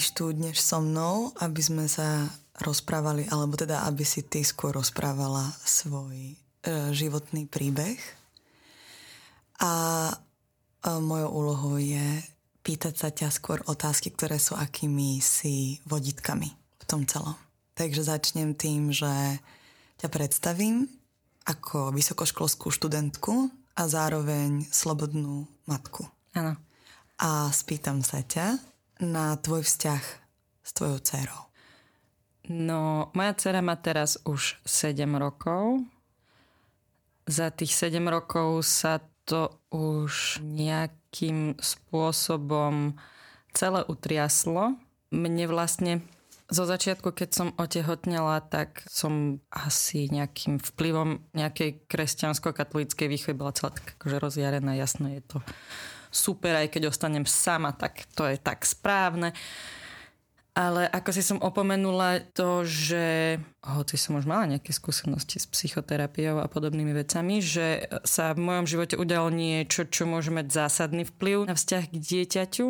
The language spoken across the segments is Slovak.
sedíš tu dnes so mnou, aby sme sa rozprávali, alebo teda aby si ty skôr rozprávala svoj e, životný príbeh. A e, mojou úlohou je pýtať sa ťa skôr otázky, ktoré sú akými si vodítkami v tom celom. Takže začnem tým, že ťa predstavím ako vysokoškolskú študentku a zároveň slobodnú matku. Áno. A spýtam sa ťa na tvoj vzťah s tvojou dcerou. No, moja dcera má teraz už 7 rokov. Za tých 7 rokov sa to už nejakým spôsobom celé utriaslo. Mne vlastne zo začiatku, keď som otehotnela, tak som asi nejakým vplyvom nejakej kresťansko-katolíckej výchovy bola celá tak akože rozjarená. Jasno je to super, aj keď ostanem sama, tak to je tak správne. Ale ako si som opomenula to, že hoci som už mala nejaké skúsenosti s psychoterapiou a podobnými vecami, že sa v mojom živote udialo niečo, čo môže mať zásadný vplyv na vzťah k dieťaťu.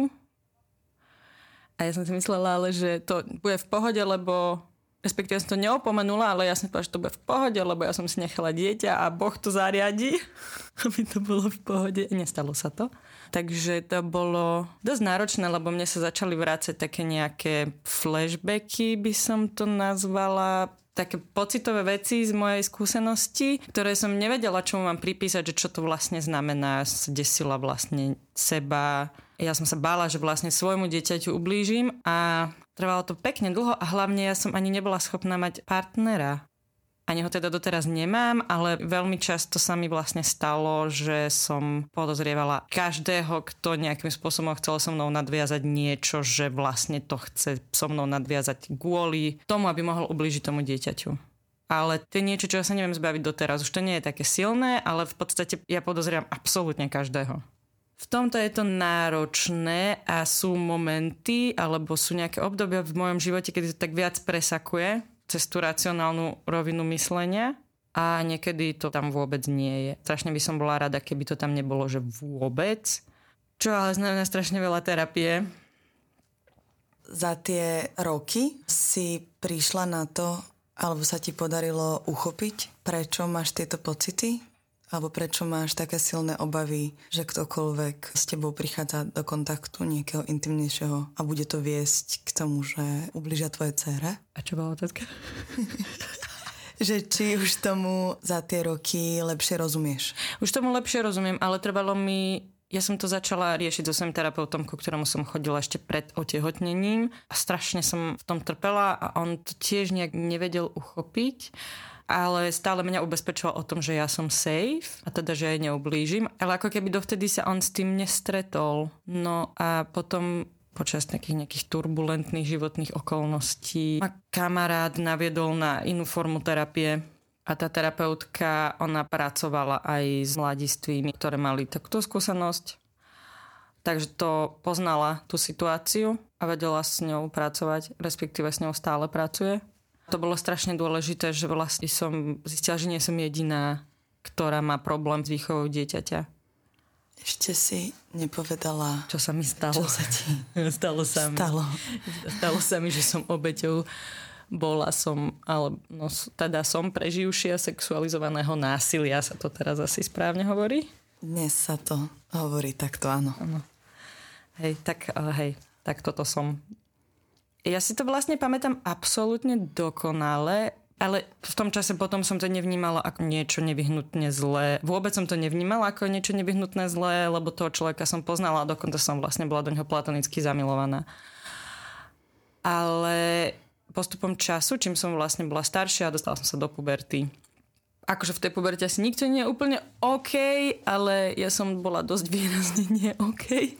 A ja som si myslela, ale že to bude v pohode, lebo respektíve som to neopomenula, ale ja som povedala, že to bude v pohode, lebo ja som si nechala dieťa a Boh to zariadi, aby to bolo v pohode. Nestalo sa to. Takže to bolo dosť náročné, lebo mne sa začali vrácať také nejaké flashbacky, by som to nazvala, také pocitové veci z mojej skúsenosti, ktoré som nevedela, čo mám pripísať, že čo to vlastne znamená. Desila vlastne seba. Ja som sa bála, že vlastne svojmu dieťaťu ublížim a trvalo to pekne dlho a hlavne ja som ani nebola schopná mať partnera. Ani ho teda doteraz nemám, ale veľmi často sa mi vlastne stalo, že som podozrievala každého, kto nejakým spôsobom chcel so mnou nadviazať niečo, že vlastne to chce so mnou nadviazať kvôli tomu, aby mohol ublížiť tomu dieťaťu. Ale to je niečo, čo ja sa neviem zbaviť doteraz. Už to nie je také silné, ale v podstate ja podozrievam absolútne každého. V tomto je to náročné a sú momenty alebo sú nejaké obdobia v mojom živote, kedy to tak viac presakuje cez tú racionálnu rovinu myslenia a niekedy to tam vôbec nie je. Strašne by som bola rada, keby to tam nebolo, že vôbec. Čo ale znamená strašne veľa terapie. Za tie roky si prišla na to, alebo sa ti podarilo uchopiť, prečo máš tieto pocity? Alebo prečo máš také silné obavy, že ktokoľvek s tebou prichádza do kontaktu nejakého intimnejšieho a bude to viesť k tomu, že ubližia tvoje dcere? A čo bola otázka? že či už tomu za tie roky lepšie rozumieš? Už tomu lepšie rozumiem, ale trvalo mi ja som to začala riešiť so svojím terapeutom, ku ktorému som chodila ešte pred otehotnením a strašne som v tom trpela a on to tiež nejak nevedel uchopiť ale stále mňa ubezpečoval o tom, že ja som safe a teda, že aj neublížim. Ale ako keby dovtedy sa on s tým nestretol. No a potom počas takých nejakých turbulentných životných okolností ma kamarát naviedol na inú formu terapie, a tá terapeutka, ona pracovala aj s mladistvými, ktoré mali takúto skúsenosť. Takže to poznala tú situáciu a vedela s ňou pracovať, respektíve s ňou stále pracuje. To bolo strašne dôležité, že vlastne som zistila, že nie som jediná, ktorá má problém s výchovou dieťaťa. Ešte si nepovedala, čo sa mi stalo. Čo sa ti stalo sa mi. Stalo. Stalo sa mi, že som obeťou bola som, ale no, teda som preživšia sexualizovaného násilia, sa to teraz asi správne hovorí? Dnes sa to hovorí takto, áno. áno. Hej, tak, hej, tak toto som ja si to vlastne pamätám absolútne dokonale, ale v tom čase potom som to nevnímala ako niečo nevyhnutne zlé. Vôbec som to nevnímala ako niečo nevyhnutné zlé, lebo toho človeka som poznala a dokonca som vlastne bola do neho platonicky zamilovaná. Ale postupom času, čím som vlastne bola staršia a dostala som sa do puberty, akože v tej puberte asi nikto nie je úplne OK, ale ja som bola dosť výrazne nie OK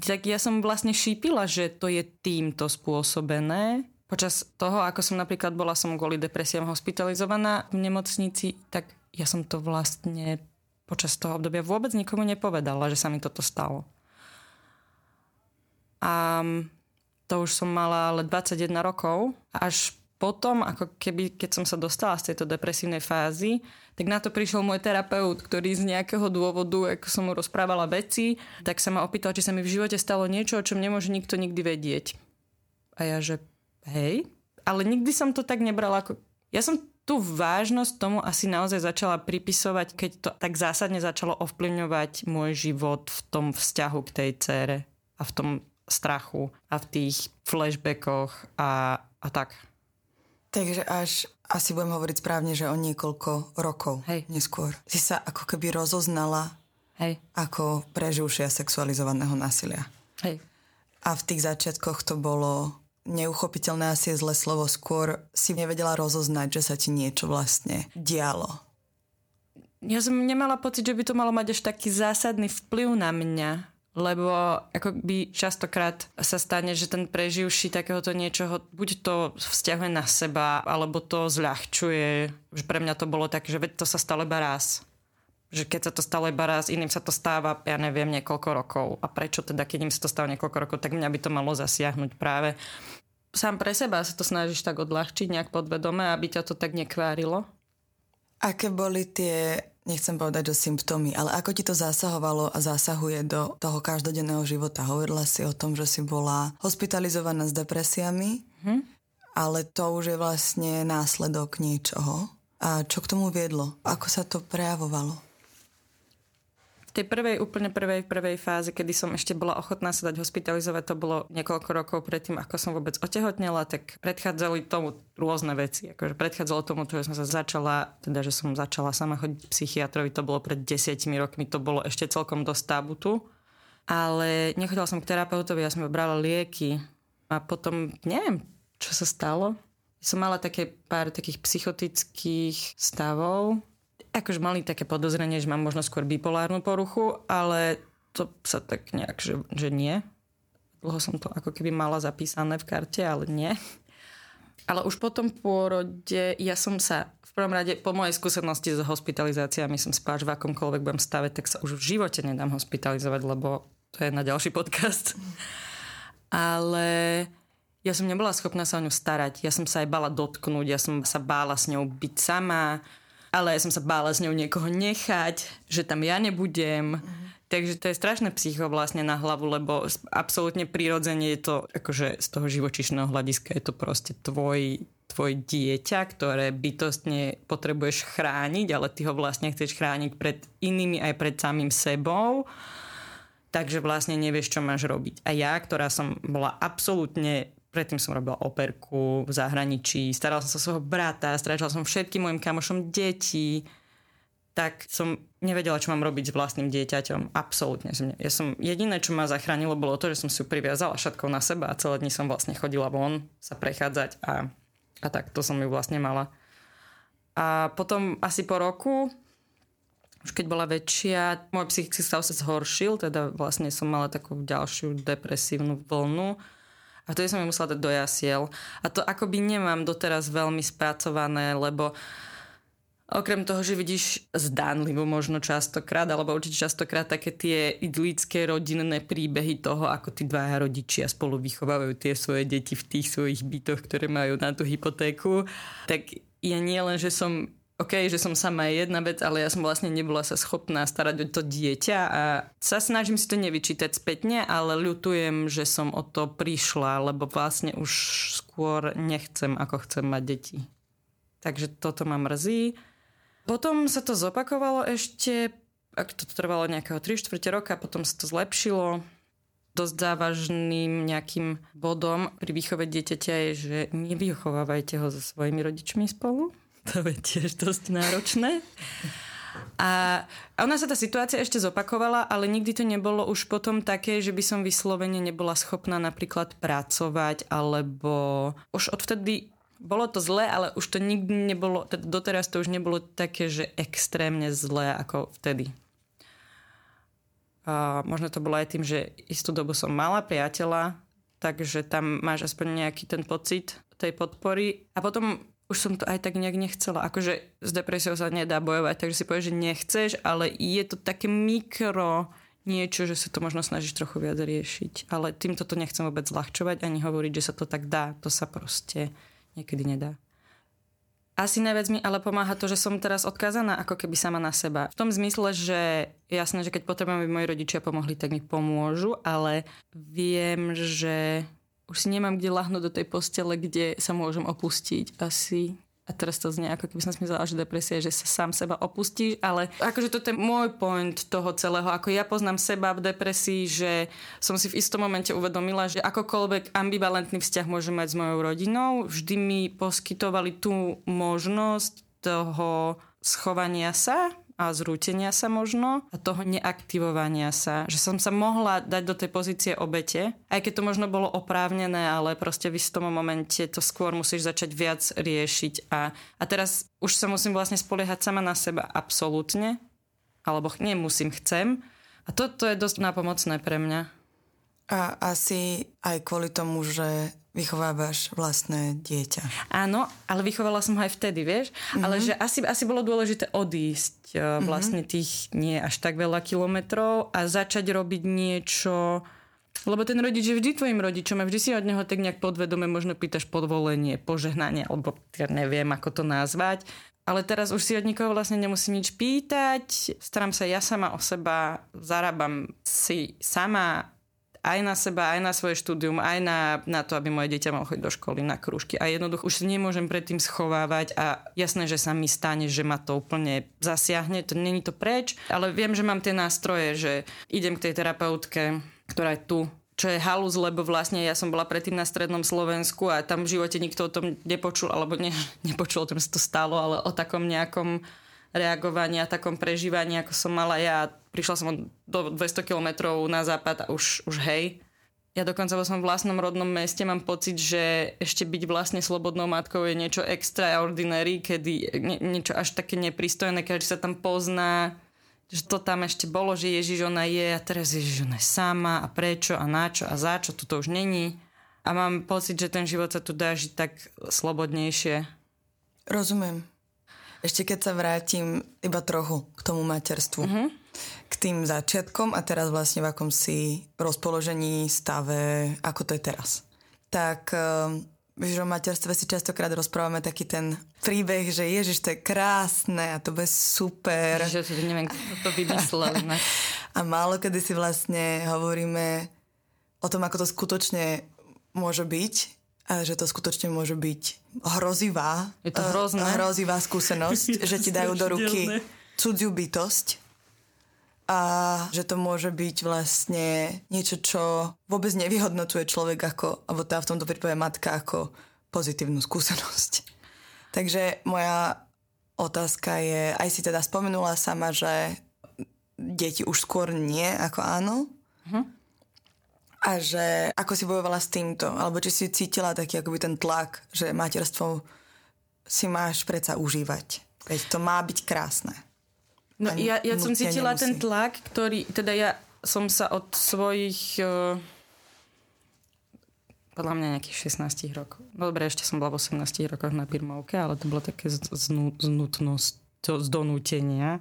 tak ja som vlastne šípila, že to je týmto spôsobené. Počas toho, ako som napríklad bola som kvôli depresiám hospitalizovaná v nemocnici, tak ja som to vlastne počas toho obdobia vôbec nikomu nepovedala, že sa mi toto stalo. A to už som mala ale 21 rokov. Až potom, ako keby, keď som sa dostala z tejto depresívnej fázy, tak na to prišiel môj terapeut, ktorý z nejakého dôvodu, ako som mu rozprávala veci, tak sa ma opýtal, či sa mi v živote stalo niečo, o čom nemôže nikto nikdy vedieť. A ja, že hej, ale nikdy som to tak nebrala ako... Ja som tú vážnosť tomu asi naozaj začala pripisovať, keď to tak zásadne začalo ovplyvňovať môj život v tom vzťahu k tej cére a v tom strachu a v tých flashbackoch a, a tak. Takže až asi budem hovoriť správne, že o niekoľko rokov Hej. neskôr si sa ako keby rozoznala Hej. ako preživšia sexualizovaného násilia. Hej. A v tých začiatkoch to bolo neuchopiteľné asi je zlé slovo, skôr si nevedela rozoznať, že sa ti niečo vlastne dialo. Ja som nemala pocit, že by to malo mať až taký zásadný vplyv na mňa, lebo ako by častokrát sa stane, že ten preživší takéhoto niečoho buď to vzťahuje na seba, alebo to zľahčuje. Pre mňa to bolo tak, že veď to sa stalo iba raz. Že keď sa to stalo iba raz, iným sa to stáva, ja neviem, niekoľko rokov. A prečo teda, keď im sa to stalo niekoľko rokov, tak mňa by to malo zasiahnuť práve. Sám pre seba sa to snažíš tak odľahčiť nejak podvedome, aby ťa to tak nekvárilo. Aké boli tie, nechcem povedať, že symptómy, ale ako ti to zasahovalo a zasahuje do toho každodenného života? Hovorila si o tom, že si bola hospitalizovaná s depresiami, hm? ale to už je vlastne následok niečoho. A čo k tomu viedlo? Ako sa to prejavovalo? Tej prvej, úplne prvej, prvej fáze, kedy som ešte bola ochotná sa dať hospitalizovať, to bolo niekoľko rokov predtým, ako som vôbec otehotnela, tak predchádzali tomu rôzne veci. Akože predchádzalo tomu, že som sa začala, teda že som začala sama chodiť psychiatrovi, to bolo pred desiatimi rokmi, to bolo ešte celkom dosť tabutu. Ale nechodila som k terapeutovi, ja som brala lieky a potom neviem, čo sa stalo. Som mala také pár takých psychotických stavov, akože mali také podozrenie, že mám možno skôr bipolárnu poruchu, ale to sa tak nejak, že, že nie. Dlho som to ako keby mala zapísané v karte, ale nie. Ale už po tom pôrode ja som sa v prvom rade po mojej skúsenosti s hospitalizáciami som spáš v akomkoľvek budem stave, tak sa už v živote nedám hospitalizovať, lebo to je na ďalší podcast. Ale ja som nebola schopná sa o ňu starať. Ja som sa aj bala dotknúť, ja som sa bála s ňou byť sama ale ja som sa bála s ňou niekoho nechať, že tam ja nebudem. Mm-hmm. Takže to je strašné psycho vlastne na hlavu, lebo absolútne prirodzene je to, akože z toho živočišného hľadiska je to proste tvoj, tvoj dieťa, ktoré bytostne potrebuješ chrániť, ale ty ho vlastne chceš chrániť pred inými aj pred samým sebou. Takže vlastne nevieš, čo máš robiť. A ja, ktorá som bola absolútne Predtým som robila operku v zahraničí, starala som sa svojho brata, strážala som všetkým mojim kamošom deti, tak som nevedela, čo mám robiť s vlastným dieťaťom. Absolútne. Ja som, jediné, čo ma zachránilo, bolo to, že som si priviazala šatkou na seba a celé dni som vlastne chodila von sa prechádzať a, a tak to som ju vlastne mala. A potom asi po roku, už keď bola väčšia, môj psychický stav sa zhoršil, teda vlastne som mala takú ďalšiu depresívnu vlnu a to som mi musela dať do jasiel. A to akoby nemám doteraz veľmi spracované, lebo Okrem toho, že vidíš zdánlivo možno častokrát, alebo určite častokrát také tie idylické rodinné príbehy toho, ako tí dvaja rodičia spolu vychovávajú tie svoje deti v tých svojich bytoch, ktoré majú na tú hypotéku, tak je nie len, že som OK, že som sama jedna vec, ale ja som vlastne nebola sa schopná starať o to dieťa a sa snažím si to nevyčítať spätne, ale ľutujem, že som o to prišla, lebo vlastne už skôr nechcem, ako chcem mať deti. Takže toto ma mrzí. Potom sa to zopakovalo ešte, ak to trvalo nejakého 3 4 roka, potom sa to zlepšilo. Dosť závažným nejakým bodom pri výchove dieťaťa je, že nevychovávajte ho so svojimi rodičmi spolu to je tiež dosť náročné. A ona sa tá situácia ešte zopakovala, ale nikdy to nebolo už potom také, že by som vyslovene nebola schopná napríklad pracovať, alebo už odvtedy bolo to zlé, ale už to nikdy nebolo, teda doteraz to už nebolo také, že extrémne zlé ako vtedy. A možno to bolo aj tým, že istú dobu som mala priateľa, takže tam máš aspoň nejaký ten pocit tej podpory. A potom už som to aj tak nejak nechcela. Akože s depresiou sa nedá bojovať, takže si povieš, že nechceš, ale je to také mikro niečo, že sa to možno snažíš trochu viac riešiť. Ale týmto to nechcem vôbec zľahčovať ani hovoriť, že sa to tak dá. To sa proste niekedy nedá. Asi najviac mi ale pomáha to, že som teraz odkázaná ako keby sama na seba. V tom zmysle, že jasné, že keď potrebujem, aby moji rodičia pomohli, tak mi pomôžu, ale viem, že už si nemám kde lahnúť do tej postele, kde sa môžem opustiť asi. A teraz to znie ako keby som si že depresia že sa sám seba opustíš, ale akože toto je môj point toho celého, ako ja poznám seba v depresii, že som si v istom momente uvedomila, že akokoľvek ambivalentný vzťah môžem mať s mojou rodinou, vždy mi poskytovali tú možnosť toho schovania sa a zrútenia sa možno a toho neaktivovania sa. Že som sa mohla dať do tej pozície obete, aj keď to možno bolo oprávnené, ale proste v istom momente to skôr musíš začať viac riešiť. A, a teraz už sa musím vlastne spoliehať sama na seba absolútne, alebo nemusím, chcem. A toto je dosť napomocné pre mňa. A asi aj kvôli tomu, že vychovávaš vlastné dieťa. Áno, ale vychovala som ho aj vtedy, vieš? Mm-hmm. Ale že asi, asi bolo dôležité odísť mm-hmm. vlastne tých nie až tak veľa kilometrov a začať robiť niečo... Lebo ten rodič je vždy tvojim rodičom a vždy si od neho tak nejak podvedome možno pýtaš podvolenie, požehnanie, alebo ja neviem, ako to nazvať. Ale teraz už si od nikoho vlastne nemusím nič pýtať, starám sa ja sama o seba, zarábam si sama aj na seba, aj na svoje štúdium, aj na, na to, aby moje dieťa mohlo chodiť do školy, na krúžky. A jednoducho už nemôžem predtým schovávať a jasné, že sa mi stane, že ma to úplne zasiahne, to není to preč, ale viem, že mám tie nástroje, že idem k tej terapeutke, ktorá je tu čo je halus, lebo vlastne ja som bola predtým na strednom Slovensku a tam v živote nikto o tom nepočul, alebo ne, nepočul tom, sa to stalo, ale o takom nejakom reagovania, takom prežívaní, ako som mala ja prišla som do 200 kilometrov na západ a už, už hej. Ja dokonca vo svojom vlastnom rodnom meste mám pocit, že ešte byť vlastne slobodnou matkou je niečo extraordinary, kedy nie, niečo až také nepristojné, keď sa tam pozná, že to tam ešte bolo, že Ježiš ona je a teraz Ježiš ona je sama a prečo a na čo a za čo, tu to už není. A mám pocit, že ten život sa tu dá žiť tak slobodnejšie. Rozumiem. Ešte keď sa vrátim iba trochu k tomu materstvu. Mm-hmm k tým začiatkom a teraz vlastne v akom si rozpoložení, stave, ako to je teraz. Tak Víš, o materstve si častokrát rozprávame taký ten príbeh, že ježiš, to je krásne a to bude super. Že to neviem, kto to vymyslel. a málo kedy si vlastne hovoríme o tom, ako to skutočne môže byť a že to skutočne môže byť hrozivá, je to hrozné. hrozivá skúsenosť, že ti dajú do ruky cudziu bytosť a že to môže byť vlastne niečo, čo vôbec nevyhodnocuje človek ako, alebo tá v tomto prípade matka ako pozitívnu skúsenosť. Takže moja otázka je, aj si teda spomenula sama, že deti už skôr nie ako áno. Uh-huh. A že ako si bojovala s týmto, alebo či si cítila taký akoby ten tlak, že materstvo si máš predsa užívať. Veď to má byť krásne. No ja, ja som cítila nemusí. ten tlak, ktorý, teda ja som sa od svojich uh, podľa mňa nejakých 16 rokov. No dobre, ešte som bola v 18 rokoch na firmovke, ale to bolo také z, z, z donútenia.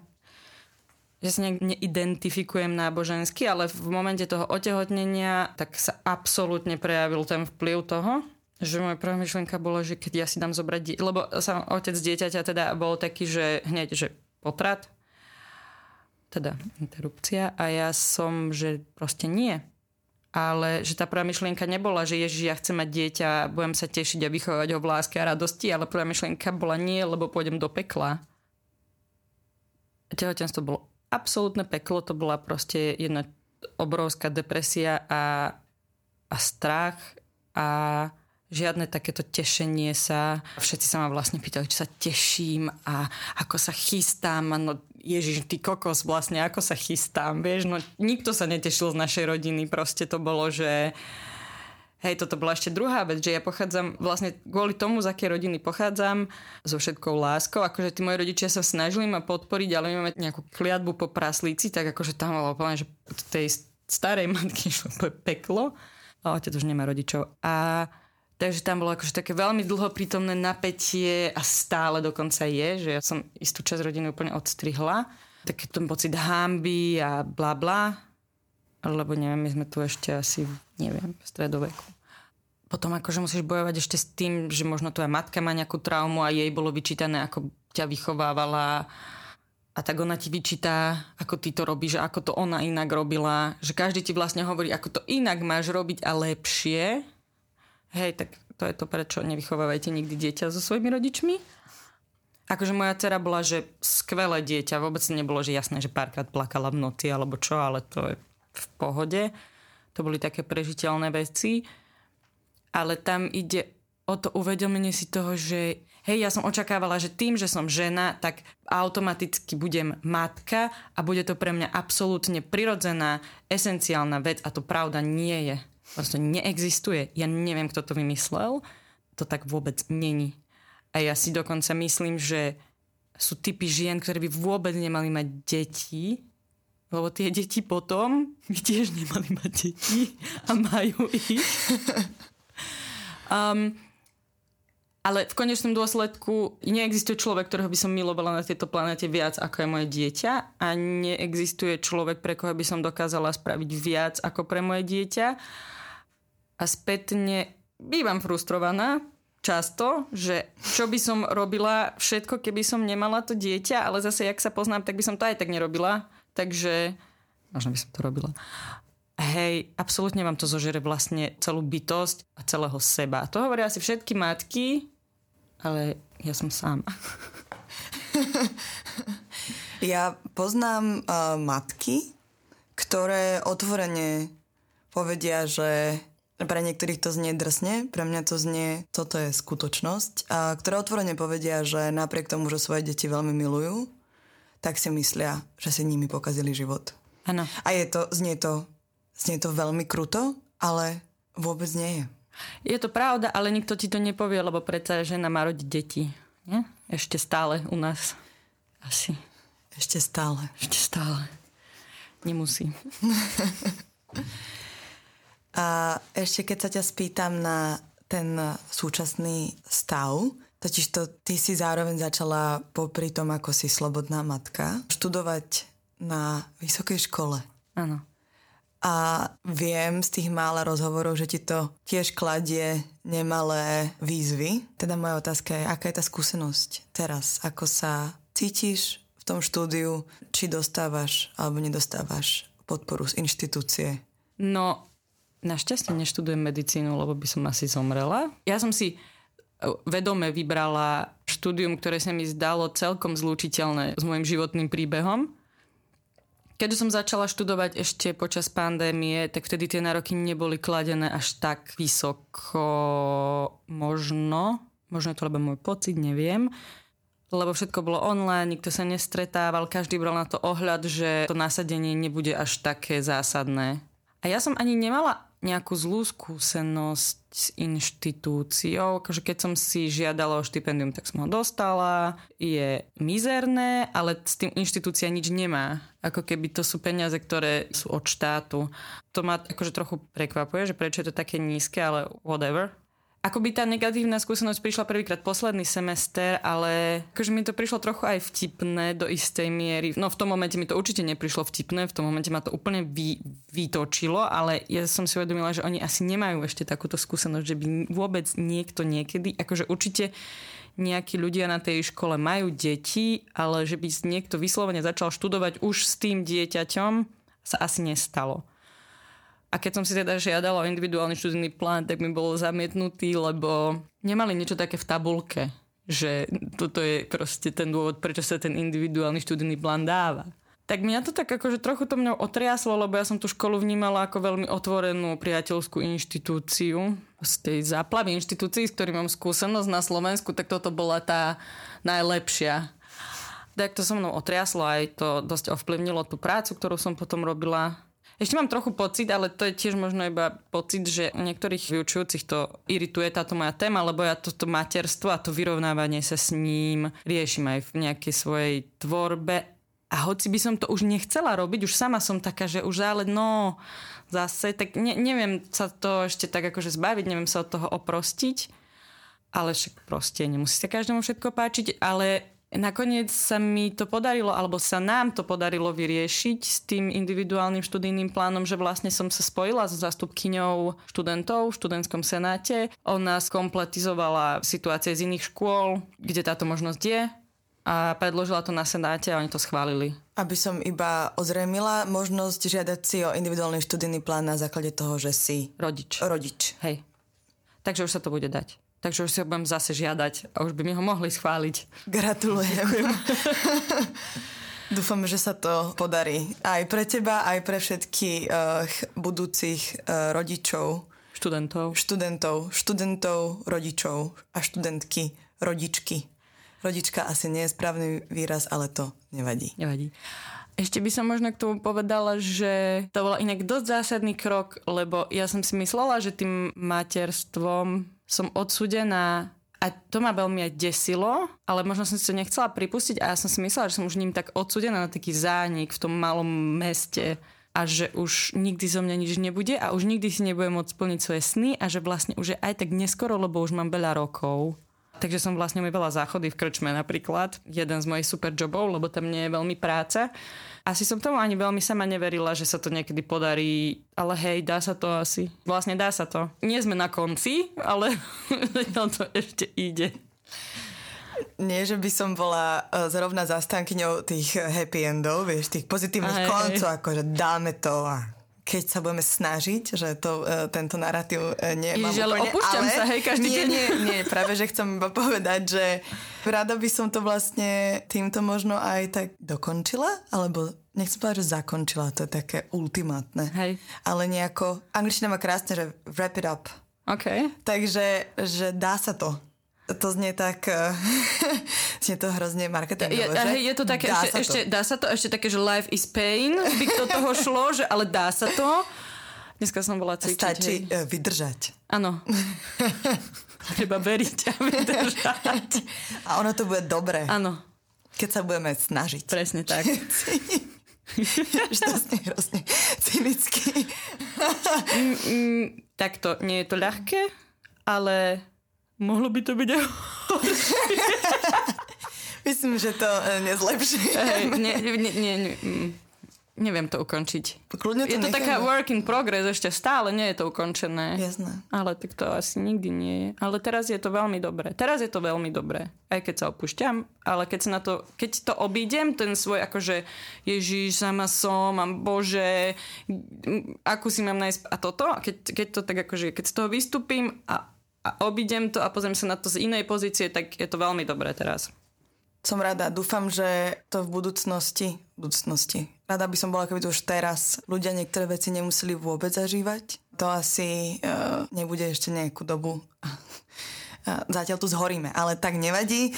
Že sa nejak neidentifikujem nábožensky, ale v momente toho otehotnenia tak sa absolútne prejavil ten vplyv toho, že moja prvá myšlienka bola, že keď ja si dám zobrať, die- lebo sa otec dieťaťa teda bol taký, že hneď, že potrat, teda interrupcia a ja som, že proste nie. Ale že tá prvá myšlienka nebola, že Ježiš, ja chcem mať dieťa, budem sa tešiť a vychovať ho v láske a radosti, ale prvá myšlienka bola nie, lebo pôjdem do pekla. Tehotenstvo bolo absolútne peklo, to bola proste jedna obrovská depresia a, a strach a žiadne takéto tešenie sa. Všetci sa ma vlastne pýtali, či sa teším a ako sa chystám. No ježiš, ty kokos vlastne, ako sa chystám, vieš. No nikto sa netešil z našej rodiny. Proste to bolo, že Hej, toto bola ešte druhá vec, že ja pochádzam vlastne kvôli tomu, z akej rodiny pochádzam, so všetkou láskou. Akože tí moji rodičia sa snažili ma podporiť, ale my máme nejakú kliatbu po praslíci, tak akože tam bolo úplne, že tej starej matky šlo peklo. A otec už nemá rodičov. A Takže tam bolo akože také veľmi dlho prítomné napätie a stále dokonca je, že ja som istú časť rodiny úplne odstrihla. Taký ten pocit hamby a bla bla. Lebo neviem, my sme tu ešte asi, neviem, v stredoveku. Potom akože musíš bojovať ešte s tým, že možno tvoja matka má nejakú traumu a jej bolo vyčítané, ako ťa vychovávala a tak ona ti vyčítá, ako ty to robíš, ako to ona inak robila. Že každý ti vlastne hovorí, ako to inak máš robiť a lepšie hej, tak to je to, prečo nevychovávajte nikdy dieťa so svojimi rodičmi. Akože moja dcera bola, že skvelé dieťa, vôbec nebolo, že jasné, že párkrát plakala v noci alebo čo, ale to je v pohode. To boli také prežiteľné veci. Ale tam ide o to uvedomenie si toho, že hej, ja som očakávala, že tým, že som žena, tak automaticky budem matka a bude to pre mňa absolútne prirodzená, esenciálna vec a to pravda nie je. Proste neexistuje. Ja neviem, kto to vymyslel. To tak vôbec není. A ja si dokonca myslím, že sú typy žien, ktoré by vôbec nemali mať deti, lebo tie deti potom by tiež nemali mať deti a majú ich. Um, ale v konečnom dôsledku neexistuje človek, ktorého by som milovala na tejto planete viac ako je moje dieťa a neexistuje človek, pre koho by som dokázala spraviť viac ako pre moje dieťa. A spätne bývam frustrovaná často, že čo by som robila všetko, keby som nemala to dieťa, ale zase, jak sa poznám, tak by som to aj tak nerobila. Takže možno by som to robila. Hej, absolútne vám to zožere vlastne celú bytosť a celého seba. To hovoria asi všetky matky, ale ja som sám. ja poznám uh, matky, ktoré otvorene povedia, že pre niektorých to znie drsne, pre mňa to znie, toto je skutočnosť, a ktoré otvorene povedia, že napriek tomu, že svoje deti veľmi milujú, tak si myslia, že si nimi pokazili život. Áno. A je to, znie to, znie to veľmi kruto, ale vôbec nie je. Je to pravda, ale nikto ti to nepovie, lebo predsa žena má rodiť deti. Nie? Ešte stále u nás. Asi. Ešte stále. Ešte stále. Nemusí. A ešte keď sa ťa spýtam na ten súčasný stav, totiž to ty si zároveň začala popri tom, ako si slobodná matka, študovať na vysokej škole. Áno a viem z tých mála rozhovorov, že ti to tiež kladie nemalé výzvy. Teda moja otázka je, aká je tá skúsenosť teraz? Ako sa cítiš v tom štúdiu? Či dostávaš alebo nedostávaš podporu z inštitúcie? No, našťastie neštudujem medicínu, lebo by som asi zomrela. Ja som si e, vedome vybrala štúdium, ktoré sa mi zdalo celkom zlúčiteľné s môjim životným príbehom Keďže som začala študovať ešte počas pandémie, tak vtedy tie nároky neboli kladené až tak vysoko. Možno, možno to lebo môj pocit, neviem. Lebo všetko bolo online, nikto sa nestretával, každý bral na to ohľad, že to nasadenie nebude až také zásadné. A ja som ani nemala nejakú zlú skúsenosť s inštitúciou. Akože keď som si žiadala o štipendium, tak som ho dostala. Je mizerné, ale s tým inštitúcia nič nemá. Ako keby to sú peniaze, ktoré sú od štátu. To ma akože trochu prekvapuje, že prečo je to také nízke, ale whatever akoby tá negatívna skúsenosť prišla prvýkrát posledný semester, ale akože mi to prišlo trochu aj vtipné do istej miery. No v tom momente mi to určite neprišlo vtipné, v tom momente ma to úplne vy, vytočilo, ale ja som si uvedomila, že oni asi nemajú ešte takúto skúsenosť, že by vôbec niekto niekedy, akože určite nejakí ľudia na tej škole majú deti, ale že by niekto vyslovene začal študovať už s tým dieťaťom, sa asi nestalo. A keď som si teda žiadala o individuálny študijný plán, tak mi bol zamietnutý, lebo nemali niečo také v tabulke, že toto je proste ten dôvod, prečo sa ten individuálny študijný plán dáva. Tak mňa to tak akože trochu to mňa otriaslo, lebo ja som tú školu vnímala ako veľmi otvorenú priateľskú inštitúciu. Z tej záplavy inštitúcií, s ktorými mám skúsenosť na Slovensku, tak toto bola tá najlepšia. Tak to so mnou otriaslo aj to dosť ovplyvnilo tú prácu, ktorú som potom robila ešte mám trochu pocit, ale to je tiež možno iba pocit, že niektorých vyučujúcich to irituje táto moja téma, lebo ja toto materstvo a to vyrovnávanie sa s ním riešim aj v nejakej svojej tvorbe. A hoci by som to už nechcela robiť, už sama som taká, že už ale no zase, tak ne, neviem sa to ešte tak akože zbaviť, neviem sa od toho oprostiť. Ale však proste nemusí sa každému všetko páčiť, ale Nakoniec sa mi to podarilo, alebo sa nám to podarilo vyriešiť s tým individuálnym študijným plánom, že vlastne som sa spojila so zastupkyňou študentov v študentskom senáte. Ona skompletizovala situácie z iných škôl, kde táto možnosť je a predložila to na senáte a oni to schválili. Aby som iba ozremila možnosť žiadať si o individuálny študijný plán na základe toho, že si rodič. Rodič. Hej. Takže už sa to bude dať. Takže už si ho budem zase žiadať a už by mi ho mohli schváliť. Gratulujem. Dúfam, že sa to podarí. Aj pre teba, aj pre všetkých uh, budúcich uh, rodičov. Študentov. Študentov, študentov, rodičov a študentky, rodičky. Rodička asi nie je správny výraz, ale to nevadí. Nevadí. Ešte by som možno k tomu povedala, že to bol inak dosť zásadný krok, lebo ja som si myslela, že tým materstvom som odsudená a to ma veľmi aj desilo, ale možno som si to nechcela pripustiť a ja som si myslela, že som už ním tak odsudená na taký zánik v tom malom meste a že už nikdy zo mňa nič nebude a už nikdy si nebudem môcť splniť svoje sny a že vlastne už je aj tak neskoro, lebo už mám veľa rokov. Takže som vlastne veľa záchody v krčme napríklad, jeden z mojich super jobov, lebo tam nie je veľmi práca. Asi som tomu ani veľmi sama neverila, že sa to niekedy podarí, ale hej, dá sa to asi. Vlastne dá sa to. Nie sme na konci, ale to ešte ide. Nie, že by som bola e, zrovna zastankyňou tých happy endov, vieš, tých pozitívnych koncov, akože dáme to a keď sa budeme snažiť, že to, uh, tento narratív nie mám Ježiš, úplne, opúšťam ale sa, hej, každý nie, deň. Nie, nie, práve, že chcem iba povedať, že rada by som to vlastne týmto možno aj tak dokončila, alebo nechcem povedať, že zakončila, to je také ultimátne. Hej. Ale nejako, angličtina má krásne, že wrap it up. OK. Takže, že dá sa to to znie tak, uh, znie to hrozne marketingové, je, že? Je to také, dá ešte, sa ešte, dá sa to ešte také, že life is pain, by to toho šlo, že ale dá sa to. Dneska som bola cvičiť. Stačí hej. vydržať. Áno. Treba veriť a vydržať. A ono to bude dobré. Áno. Keď sa budeme snažiť. Presne tak. že to znie hrozne cynicky. mm, mm, takto, nie je to ľahké, ale Mohlo by to byť aj Myslím, že to e, nezlepší. Hey, nie, nie, nie, nie, mm, neviem to ukončiť. Kľudne to je to necháme. taká work in progress, ešte stále nie je to ukončené. Jasné. Ale tak to asi nikdy nie je. Ale teraz je to veľmi dobré. Teraz je to veľmi dobré. Aj keď sa opúšťam, ale keď sa na to, keď to obídem, ten svoj akože Ježiš, sama som, mám Bože, akú si mám nájsť a toto, keď, keď to tak akože, keď z toho vystúpim a a obidem to a pozriem sa na to z inej pozície, tak je to veľmi dobré teraz. Som rada. Dúfam, že to v budúcnosti, budúcnosti. Rada by som bola, keby to už teraz ľudia niektoré veci nemuseli vôbec zažívať. To asi uh, nebude ešte nejakú dobu. Zatiaľ tu zhoríme, ale tak nevadí.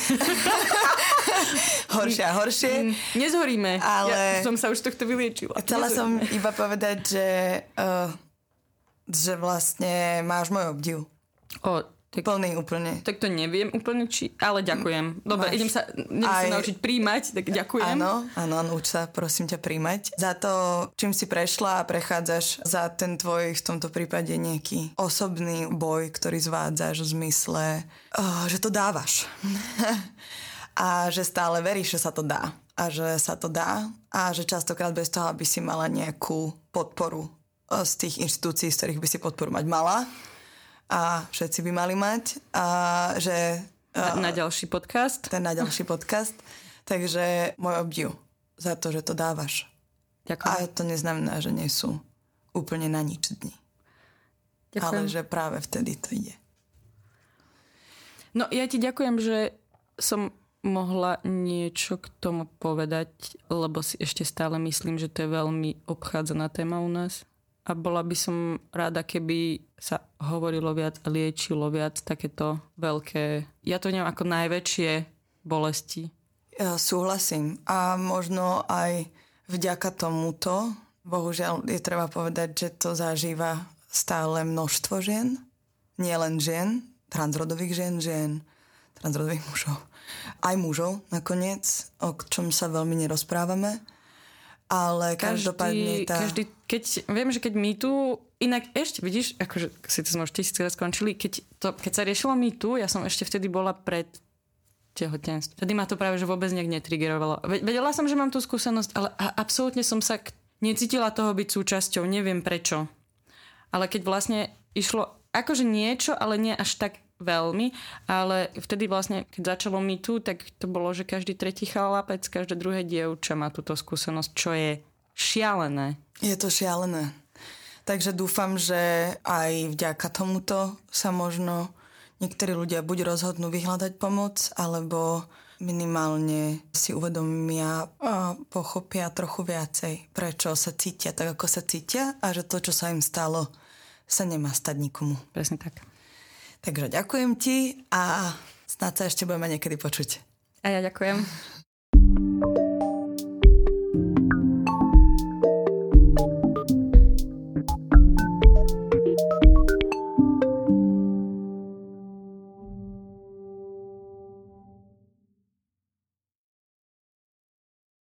horšie a horšie. Mm, nezhoríme. Ale... Ja som sa už tohto vyliečila. Chcela som iba povedať, že, uh, že vlastne máš môj obdiv O, tak, Plný úplne. Tak to neviem úplne, či... Ale ďakujem. Dobre, Máš idem sa, idem aj, sa naučiť príjmať, tak ďakujem. Áno, áno, nauč sa, prosím ťa, príjmať. Za to, čím si prešla a prechádzaš za ten tvoj, v tomto prípade nejaký osobný boj, ktorý zvádzaš v zmysle, oh, že to dávaš. a že stále veríš, že sa to dá. A že sa to dá. A že častokrát bez toho, aby si mala nejakú podporu eh, z tých inštitúcií, z ktorých by si podporu mať mala a všetci by mali mať a že... Na, na ďalší podcast. Ten na ďalší podcast. Takže môj obdiv za to, že to dávaš. Ďakujem. A to neznamená, že nie sú úplne na nič dni. Ďakujem. Ale že práve vtedy to ide. No ja ti ďakujem, že som mohla niečo k tomu povedať, lebo si ešte stále myslím, že to je veľmi obchádzaná téma u nás a bola by som rada, keby sa hovorilo viac a liečilo viac takéto veľké, ja to neviem, ako najväčšie bolesti. Ja súhlasím. A možno aj vďaka tomuto, bohužiaľ je treba povedať, že to zažíva stále množstvo žien, nielen žien, transrodových žien, žien, transrodových mužov, aj mužov nakoniec, o čom sa veľmi nerozprávame ale každopádne tá... Každý, keď, viem, že keď my tu, inak ešte vidíš, akože si to sme už tisíckrát skončili, keď, to, keď sa riešilo my tu, ja som ešte vtedy bola pred tehotenstvom. Vtedy ma to práve že vôbec nejak netrigerovalo. Vedela som, že mám tú skúsenosť, ale absolútne som sa necítila toho byť súčasťou, neviem prečo. Ale keď vlastne išlo akože niečo, ale nie až tak veľmi, ale vtedy vlastne, keď začalo mi tu, tak to bolo, že každý tretí chalapec, každé druhé dievča má túto skúsenosť, čo je šialené. Je to šialené. Takže dúfam, že aj vďaka tomuto sa možno niektorí ľudia buď rozhodnú vyhľadať pomoc, alebo minimálne si uvedomia a pochopia trochu viacej, prečo sa cítia tak, ako sa cítia a že to, čo sa im stalo, sa nemá stať nikomu. Presne tak. Takže ďakujem ti a snad sa ešte budeme niekedy počuť. A ja ďakujem.